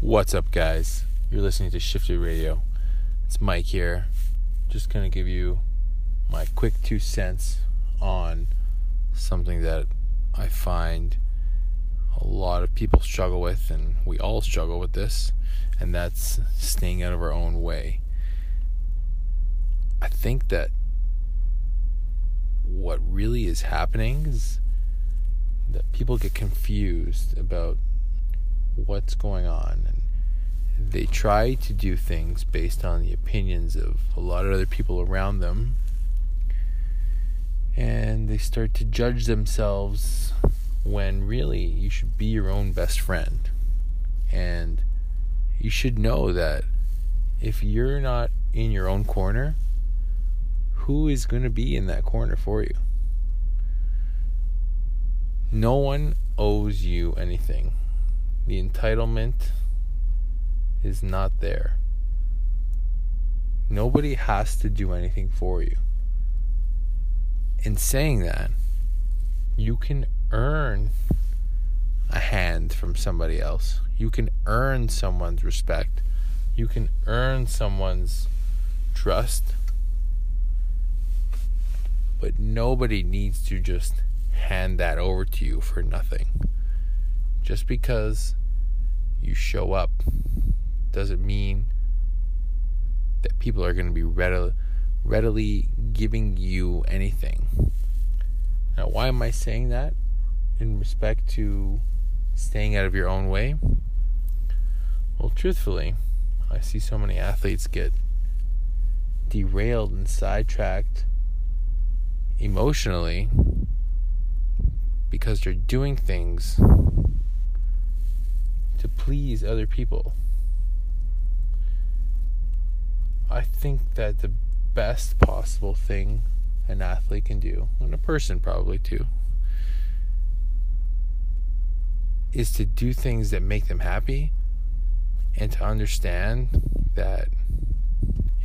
What's up, guys? You're listening to Shifted Radio. It's Mike here. Just going to give you my quick two cents on something that I find a lot of people struggle with, and we all struggle with this, and that's staying out of our own way. I think that what really is happening is that people get confused about what's going on and they try to do things based on the opinions of a lot of other people around them and they start to judge themselves when really you should be your own best friend. And you should know that if you're not in your own corner who is going to be in that corner for you no one owes you anything the entitlement is not there. Nobody has to do anything for you. In saying that, you can earn a hand from somebody else. You can earn someone's respect. You can earn someone's trust. But nobody needs to just hand that over to you for nothing. Just because you show up doesn't mean that people are going to be readily, giving you anything. Now, why am I saying that in respect to staying out of your own way? Well, truthfully, I see so many athletes get derailed and sidetracked emotionally because they're doing things to please other people. I think that the best possible thing an athlete can do, and a person probably too, is to do things that make them happy and to understand that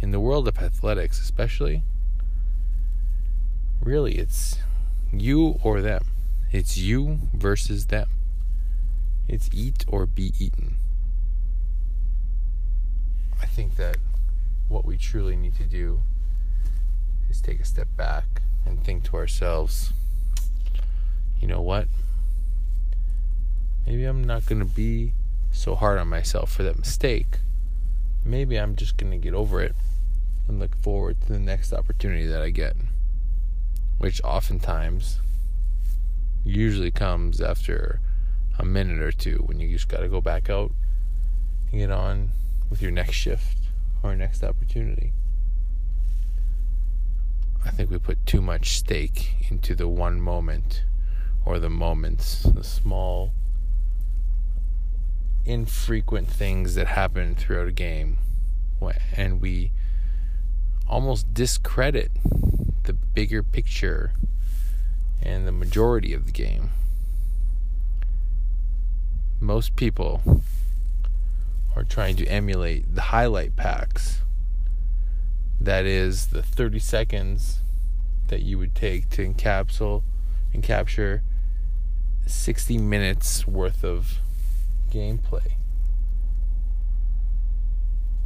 in the world of athletics, especially, really it's you or them. It's you versus them. It's eat or be eaten. I think that what we truly need to do is take a step back and think to ourselves, you know what? Maybe I'm not going to be so hard on myself for that mistake. Maybe I'm just going to get over it and look forward to the next opportunity that I get, which oftentimes usually comes after a minute or two when you just got to go back out and get on with your next shift or next opportunity. I think we put too much stake into the one moment or the moments, the small, infrequent things that happen throughout a game, and we almost discredit the bigger picture and the majority of the game. Most people are trying to emulate the highlight packs. That is the 30 seconds that you would take to encapsulate and capture 60 minutes worth of gameplay.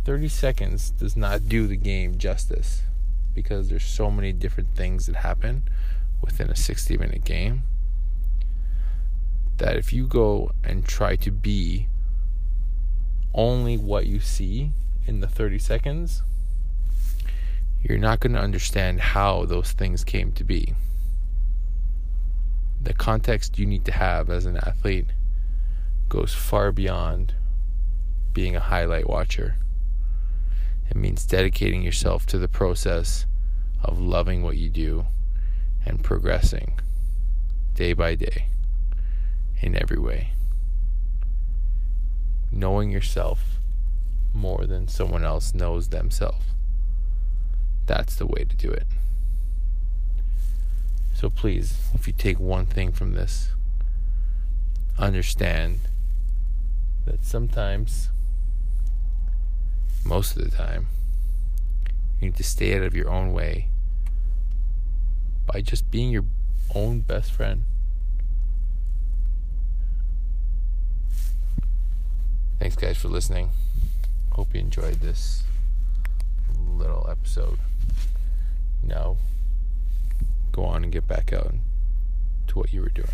30 seconds does not do the game justice because there's so many different things that happen within a 60 minute game that if you go and try to be only what you see in the 30 seconds, you're not going to understand how those things came to be. The context you need to have as an athlete goes far beyond being a highlight watcher. It means dedicating yourself to the process of loving what you do and progressing day by day in every way knowing yourself more than someone else knows themselves. That's the way to do it. So please, if you take one thing from this, understand that sometimes, most of the time, you need to stay out of your own way by just being your own best friend. Thanks, guys, for listening. Hope you enjoyed this little episode. Now, go on and get back out to what you were doing.